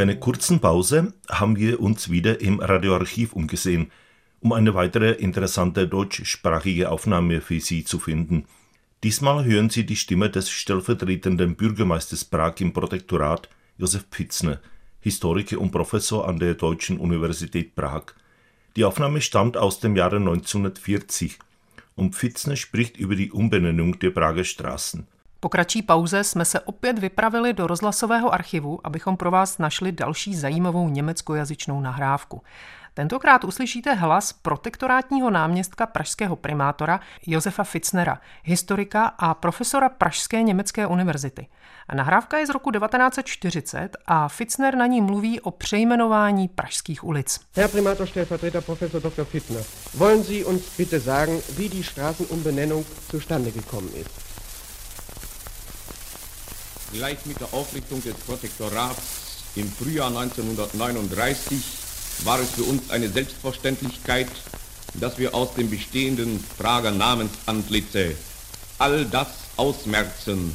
Einer kurzen Pause haben wir uns wieder im Radioarchiv umgesehen, um eine weitere interessante deutschsprachige Aufnahme für Sie zu finden. Diesmal hören Sie die Stimme des stellvertretenden Bürgermeisters Prag im Protektorat, Josef Pitzner, Historiker und Professor an der Deutschen Universität Prag. Die Aufnahme stammt aus dem Jahre 1940 und Pfitzner spricht über die Umbenennung der Prager Straßen. Po kratší pauze jsme se opět vypravili do rozhlasového archivu, abychom pro vás našli další zajímavou německojazyčnou nahrávku. Tentokrát uslyšíte hlas protektorátního náměstka pražského primátora Josefa Fitznera, historika a profesora Pražské německé univerzity. Nahrávka je z roku 1940 a Fitzner na ní mluví o přejmenování pražských ulic. Herr Primator Stellvertreter Professor Dr. Fitzner, wollen Sie uns bitte sagen, wie die Straßenumbenennung zustande gekommen ist? Gleich mit der Aufrichtung des Protektorats im Frühjahr 1939 war es für uns eine Selbstverständlichkeit, dass wir aus dem bestehenden Prager Namensantlitze all das ausmerzen,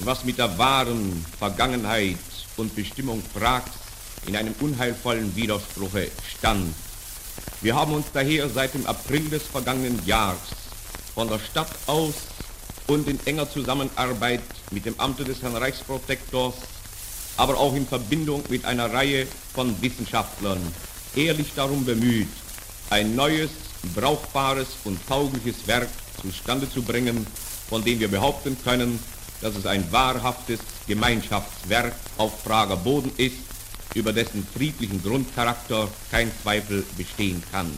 was mit der wahren Vergangenheit und Bestimmung Prags in einem unheilvollen Widerspruche stand. Wir haben uns daher seit dem April des vergangenen Jahres von der Stadt aus und in enger Zusammenarbeit mit dem Amte des Herrn Reichsprotektors, aber auch in Verbindung mit einer Reihe von Wissenschaftlern ehrlich darum bemüht, ein neues, brauchbares und taugliches Werk zustande zu bringen, von dem wir behaupten können, dass es ein wahrhaftes Gemeinschaftswerk auf Prager Boden ist, über dessen friedlichen Grundcharakter kein Zweifel bestehen kann.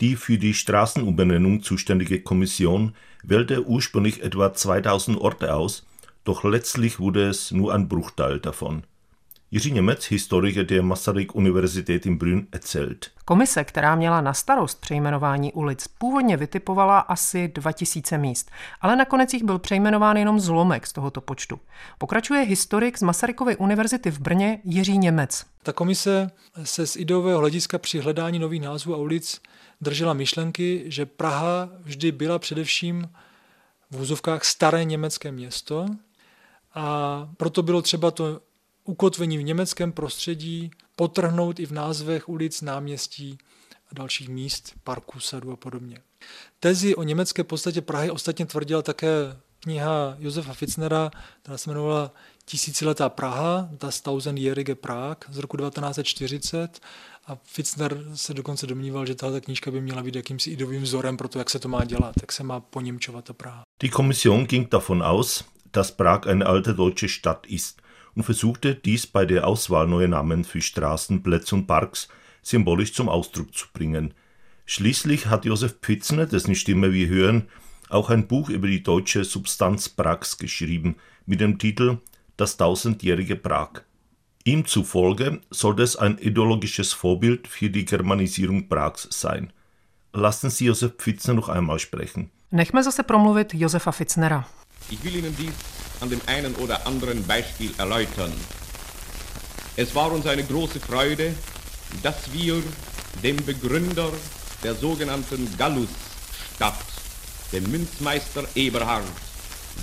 Die für die Straßenumbenennung zuständige Kommission wählte ursprünglich etwa 2000 Orte aus, doch letztlich wurde es nur ein Bruchteil davon. Jiří Němec, historiker der Masaryk-Univerzität in Brünn, erzählt. Komise, která měla na starost přejmenování ulic, původně vytipovala asi 2000 míst, ale nakonec jich byl přejmenován jenom zlomek z tohoto počtu. Pokračuje historik z Masarykovy univerzity v Brně Jiří Němec. Ta komise se z ideového hlediska při hledání nových názvů a ulic držela myšlenky, že Praha vždy byla především v úzovkách staré německé město a proto bylo třeba to ukotvení v německém prostředí potrhnout i v názvech ulic, náměstí a dalších míst, parků, sadů a podobně. Tezi o německé podstatě Prahy ostatně tvrdila také kniha Josefa Fitznera, která se jmenovala Tisíciletá Praha, Das Tausendjährige Prag z roku 1940 a Fitzner se dokonce domníval, že tato knížka by měla být jakýmsi idovým vzorem pro to, jak se to má dělat, jak se má poněmčovat ta Praha. Die Kommission ging davon aus, dass Prag eine alte deutsche Stadt ist und versuchte dies bei der Auswahl neuer Namen für Straßen, Plätze und Parks symbolisch zum Ausdruck zu bringen. Schließlich hat Josef Pitzner, dessen Stimme wir hören, auch ein Buch über die deutsche Substanz Prags geschrieben mit dem Titel Das tausendjährige Prag. Ihm zufolge sollte es ein ideologisches Vorbild für die Germanisierung Prags sein. Lassen Sie Josef Pfitzner noch einmal sprechen. Nechme zase promluvit Josefa Fitznera. Ich will Ihnen dies an dem einen oder anderen Beispiel erläutern. Es war uns eine große Freude, dass wir dem Begründer der sogenannten Gallus-Stadt, dem Münzmeister Eberhard,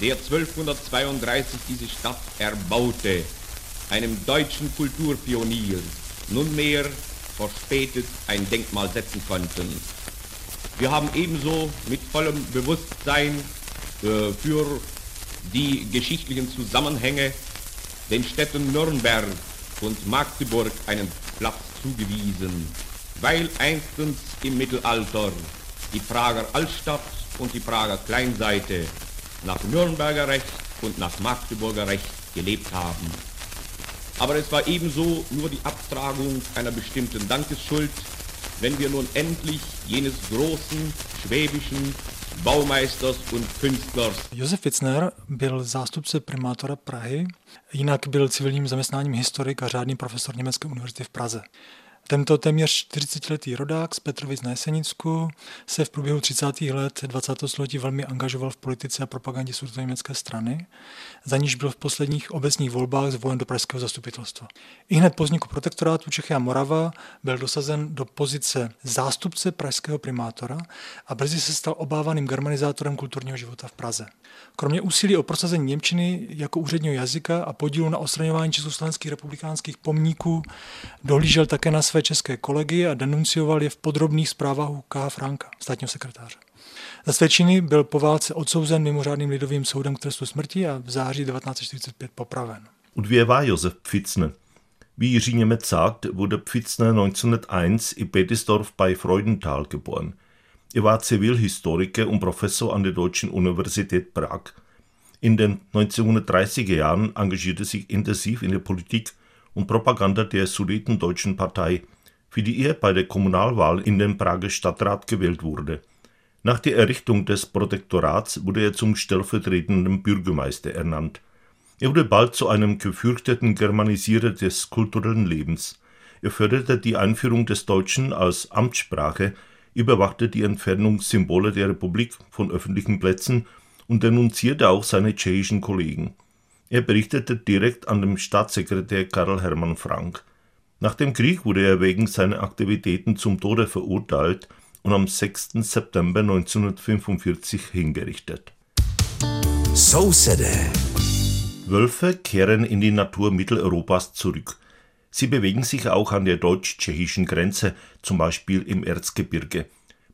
der 1232 diese Stadt erbaute, einem deutschen Kulturpionier, nunmehr verspätet ein Denkmal setzen konnten. Wir haben ebenso mit vollem Bewusstsein äh, für die geschichtlichen Zusammenhänge den Städten Nürnberg und Magdeburg einen Platz zugewiesen, weil einstens im Mittelalter die Prager Altstadt und die Prager Kleinseite nach Nürnberger Recht und nach Magdeburger Recht gelebt haben. Aber es war ebenso nur die Abtragung einer bestimmten Dankesschuld, wenn wir nun endlich jenes großen schwäbischen Baumeisters und Künstlers. Josef Witzner byl zástupce primátora Prahy, jinak byl civilním zaměstnáním historik a řádný profesor Německé univerzity v Praze. Tento téměř 40-letý rodák z Petrovic na Jesenicku se v průběhu 30. let 20. století velmi angažoval v politice a propagandě německé strany, za níž byl v posledních obecních volbách zvolen do pražského zastupitelstva. I hned po vzniku protektorátu Čechy a Morava byl dosazen do pozice zástupce pražského primátora a brzy se stal obávaným germanizátorem kulturního života v Praze. Kromě úsilí o prosazení Němčiny jako úředního jazyka a podílu na odstraňování československých republikánských pomníků dohlížel také na své české kolegy a denuncioval je v podrobných zprávách u K. Franka, státního sekretáře. Za své činy byl po válce odsouzen mimořádným lidovým soudem k trestu smrti a v září 1945 popraven. War Josef Pfitzner? Wie Jiří Němec sagt, wurde Pfitzner 1901 in Betisdorf bei Freudenthal geboren. Er war Zivilhistoriker und Professor an der Deutschen Universität Prag. In den 1930er Jahren engagierte sich intensiv in der Politik und Propaganda der Sudetendeutschen Partei, für die er bei der Kommunalwahl in den Prager Stadtrat gewählt wurde. Nach der Errichtung des Protektorats wurde er zum stellvertretenden Bürgermeister ernannt. Er wurde bald zu einem gefürchteten Germanisierer des kulturellen Lebens. Er förderte die Einführung des Deutschen als Amtssprache, überwachte die Entfernungssymbole der Republik von öffentlichen Plätzen und denunzierte auch seine tschechischen Kollegen. Er berichtete direkt an den Staatssekretär Karl Hermann Frank. Nach dem Krieg wurde er wegen seiner Aktivitäten zum Tode verurteilt und am 6. September 1945 hingerichtet. So. Wölfe kehren in die Natur Mitteleuropas zurück. Sie bewegen sich auch an der deutsch-tschechischen Grenze, zum Beispiel im Erzgebirge.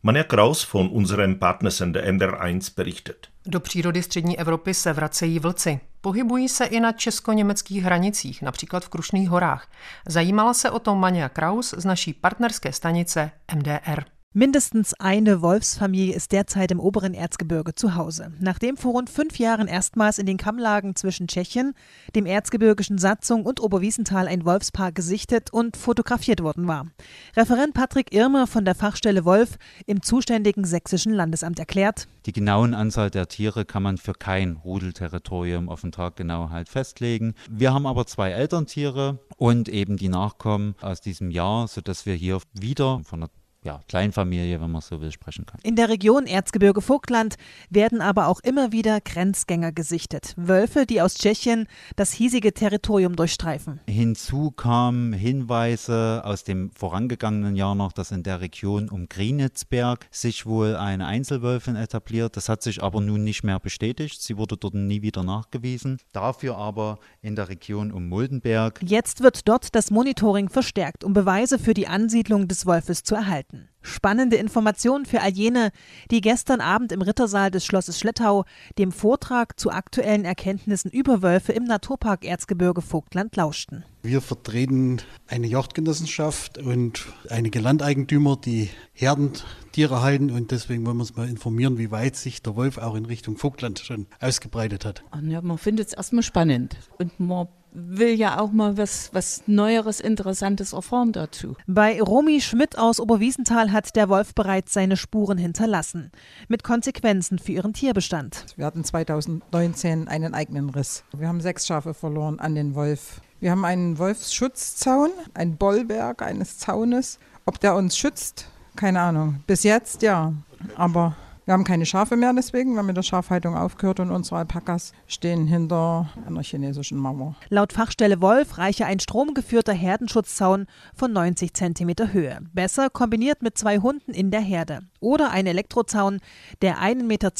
Manja Kraus von unserem Partnersender MDR1 berichtet. Do přírody střední Evropy se vracejí vlci. Pohybují se i na česko-německých hranicích, například v Krušných horách. Zajímala se o tom Manja Kraus z naší partnerské stanice MDR. Mindestens eine Wolfsfamilie ist derzeit im oberen Erzgebirge zu Hause. Nachdem vor rund fünf Jahren erstmals in den Kammlagen zwischen Tschechien, dem erzgebirgischen Satzung und Oberwiesenthal ein Wolfspaar gesichtet und fotografiert worden war. Referent Patrick Irmer von der Fachstelle Wolf im zuständigen sächsischen Landesamt erklärt, die genauen Anzahl der Tiere kann man für kein Rudelterritorium auf den Tag genau halt festlegen. Wir haben aber zwei Elterntiere und eben die Nachkommen aus diesem Jahr, sodass wir hier wieder von der ja, Kleinfamilie, wenn man so will, sprechen kann. In der Region Erzgebirge Vogtland werden aber auch immer wieder Grenzgänger gesichtet. Wölfe, die aus Tschechien das hiesige Territorium durchstreifen. Hinzu kamen Hinweise aus dem vorangegangenen Jahr noch, dass in der Region um Grienitzberg sich wohl eine Einzelwölfin etabliert. Das hat sich aber nun nicht mehr bestätigt. Sie wurde dort nie wieder nachgewiesen. Dafür aber in der Region um Muldenberg. Jetzt wird dort das Monitoring verstärkt, um Beweise für die Ansiedlung des Wolfes zu erhalten. Spannende Informationen für all jene, die gestern Abend im Rittersaal des Schlosses Schlettau dem Vortrag zu aktuellen Erkenntnissen über Wölfe im Naturpark Erzgebirge Vogtland lauschten. Wir vertreten eine Jagdgenossenschaft und einige Landeigentümer, die Herdentiere halten und deswegen wollen wir uns mal informieren, wie weit sich der Wolf auch in Richtung Vogtland schon ausgebreitet hat. Ja, man findet es erstmal spannend und man will ja auch mal was, was Neueres, Interessantes erfahren dazu. Bei Romy Schmidt aus Oberwiesenthal hat der Wolf bereits seine Spuren hinterlassen. Mit Konsequenzen für ihren Tierbestand. Wir hatten 2019 einen eigenen Riss. Wir haben sechs Schafe verloren an den Wolf. Wir haben einen Wolfsschutzzaun, ein Bollwerk eines Zaunes. Ob der uns schützt, keine Ahnung. Bis jetzt ja. Aber wir haben keine Schafe mehr deswegen, wir haben mit der Schafhaltung aufgehört und unsere Alpakas stehen hinter einer chinesischen Mauer. Laut Fachstelle Wolf reiche ein stromgeführter Herdenschutzzaun von 90 cm Höhe. Besser kombiniert mit zwei Hunden in der Herde. Oder ein Elektrozaun, der 1,20 Meter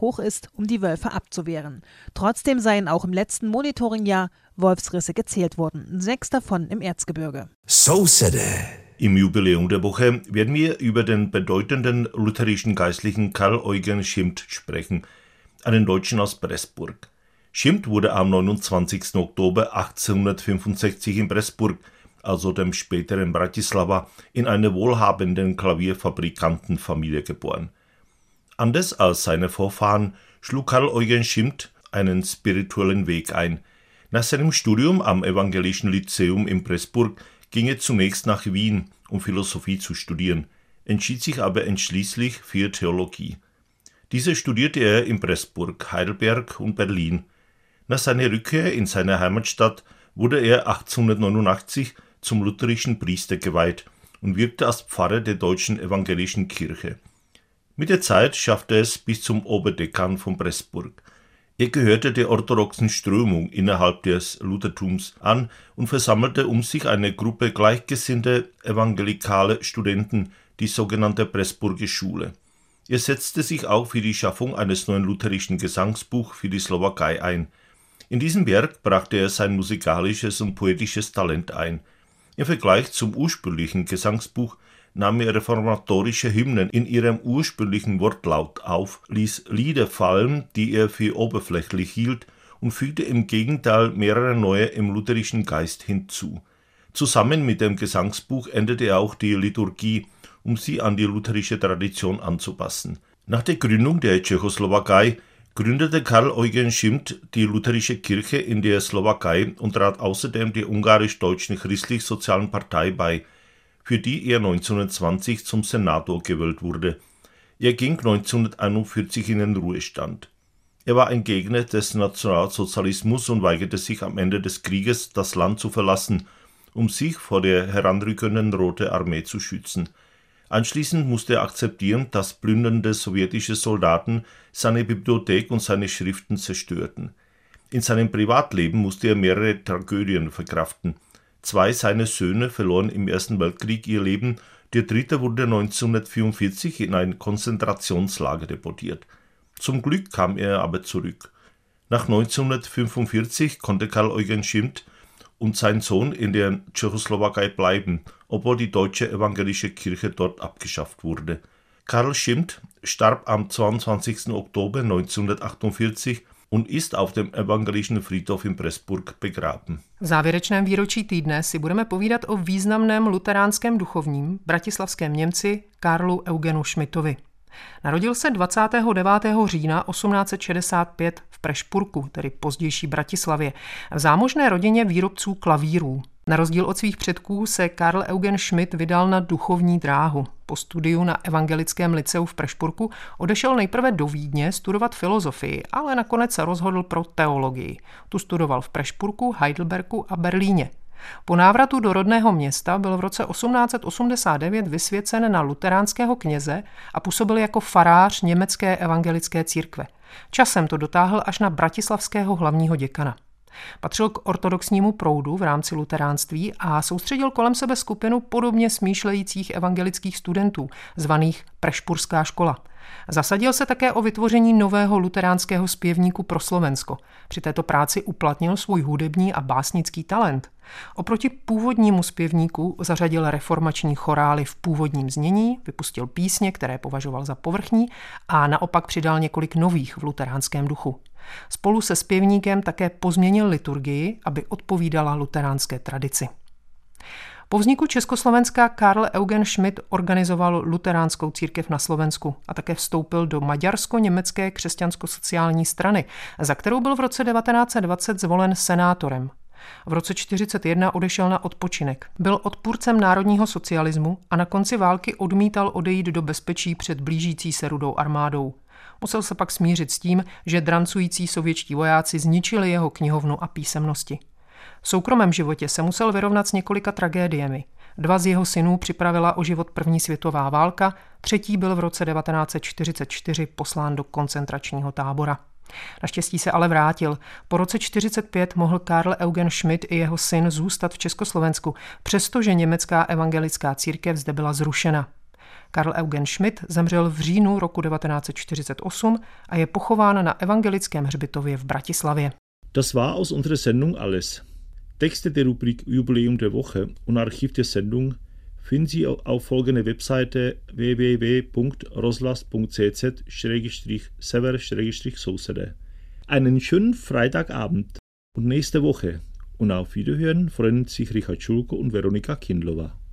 hoch ist, um die Wölfe abzuwehren. Trotzdem seien auch im letzten Monitoringjahr Wolfsrisse gezählt worden, sechs davon im Erzgebirge. So said it. Im Jubiläum der Woche werden wir über den bedeutenden lutherischen Geistlichen Karl Eugen Schimt sprechen, einen Deutschen aus Pressburg. Schimt wurde am 29. Oktober 1865 in Pressburg, also dem späteren Bratislava, in einer wohlhabenden Klavierfabrikantenfamilie geboren. Anders als seine Vorfahren schlug Karl Eugen Schimt einen spirituellen Weg ein. Nach seinem Studium am Evangelischen Lyzeum in Pressburg ging er zunächst nach Wien, um Philosophie zu studieren. entschied sich aber entschließlich für Theologie. Diese studierte er in Pressburg, Heidelberg und Berlin. Nach seiner Rückkehr in seine Heimatstadt wurde er 1889 zum lutherischen Priester geweiht und wirkte als Pfarrer der deutschen evangelischen Kirche. Mit der Zeit schaffte er es bis zum Oberdekan von Pressburg. Er gehörte der orthodoxen Strömung innerhalb des Luthertums an und versammelte um sich eine Gruppe gleichgesinnter evangelikale Studenten, die sogenannte Pressburger Schule. Er setzte sich auch für die Schaffung eines neuen lutherischen Gesangsbuchs für die Slowakei ein. In diesem Werk brachte er sein musikalisches und poetisches Talent ein. Im Vergleich zum ursprünglichen Gesangsbuch nahm er reformatorische Hymnen in ihrem ursprünglichen Wortlaut auf, ließ Lieder fallen, die er für oberflächlich hielt, und fügte im Gegenteil mehrere neue im lutherischen Geist hinzu. Zusammen mit dem Gesangsbuch änderte er auch die Liturgie, um sie an die lutherische Tradition anzupassen. Nach der Gründung der Tschechoslowakei gründete Karl Eugen Schimt die lutherische Kirche in der Slowakei und trat außerdem der ungarisch-deutschen christlich-sozialen Partei bei, für die er 1920 zum Senator gewählt wurde. Er ging 1941 in den Ruhestand. Er war ein Gegner des Nationalsozialismus und weigerte sich am Ende des Krieges, das Land zu verlassen, um sich vor der heranrückenden Rote Armee zu schützen. Anschließend musste er akzeptieren, dass plündernde sowjetische Soldaten seine Bibliothek und seine Schriften zerstörten. In seinem Privatleben musste er mehrere Tragödien verkraften. Zwei seiner Söhne verloren im Ersten Weltkrieg ihr Leben, der dritte wurde 1944 in ein Konzentrationslager deportiert. Zum Glück kam er aber zurück. Nach 1945 konnte Karl Eugen Schimt und sein Sohn in der Tschechoslowakei bleiben, obwohl die deutsche evangelische Kirche dort abgeschafft wurde. Karl Schimt starb am 22. Oktober 1948 und ist auf dem evangelischen Friedhof in Pressburg begraben. V závěrečném výročí týdne si budeme povídat o významném luteránském duchovním bratislavském Němci Karlu Eugenu Schmidtovi. Narodil se 29. října 1865 v Prešpurku, tedy pozdější Bratislavě, v zámožné rodině výrobců klavírů. Na rozdíl od svých předků se Karl Eugen Schmidt vydal na duchovní dráhu. Po studiu na Evangelickém liceu v Prešpurku odešel nejprve do Vídně studovat filozofii, ale nakonec se rozhodl pro teologii. Tu studoval v Prešpurku, Heidelbergu a Berlíně. Po návratu do rodného města byl v roce 1889 vysvěcen na luteránského kněze a působil jako farář německé evangelické církve. Časem to dotáhl až na bratislavského hlavního děkana. Patřil k ortodoxnímu proudu v rámci luteránství a soustředil kolem sebe skupinu podobně smýšlejících evangelických studentů, zvaných Prešpurská škola. Zasadil se také o vytvoření nového luteránského zpěvníku pro Slovensko. Při této práci uplatnil svůj hudební a básnický talent. Oproti původnímu zpěvníku zařadil reformační chorály v původním znění, vypustil písně, které považoval za povrchní a naopak přidal několik nových v luteránském duchu. Spolu se zpěvníkem také pozměnil liturgii, aby odpovídala luteránské tradici. Po vzniku Československa Karl Eugen Schmidt organizoval luteránskou církev na Slovensku a také vstoupil do maďarsko-německé křesťansko-sociální strany, za kterou byl v roce 1920 zvolen senátorem. V roce 1941 odešel na odpočinek. Byl odpůrcem národního socialismu a na konci války odmítal odejít do bezpečí před blížící se rudou armádou. Musel se pak smířit s tím, že drancující sovětští vojáci zničili jeho knihovnu a písemnosti. V soukromém životě se musel vyrovnat s několika tragédiemi. Dva z jeho synů připravila o život první světová válka, třetí byl v roce 1944 poslán do koncentračního tábora. Naštěstí se ale vrátil. Po roce 45 mohl Karl Eugen Schmidt i jeho syn zůstat v Československu, přestože německá evangelická církev zde byla zrušena. Karl Eugen Schmidt zemřel v říjnu roku 1948 a je pochován na evangelickém hřbitově v Bratislavě. Das war aus unserer Sendung alles. Texte der Rubrik Jubiläum der Woche und Archiv der Sendung finden Sie auf folgende Webseite www.roslas.cz-sever-sousede. Einen schönen Freitagabend und nächste Woche und auf Wiederhören freuen sich Richard Schulko und Veronika Kindlova.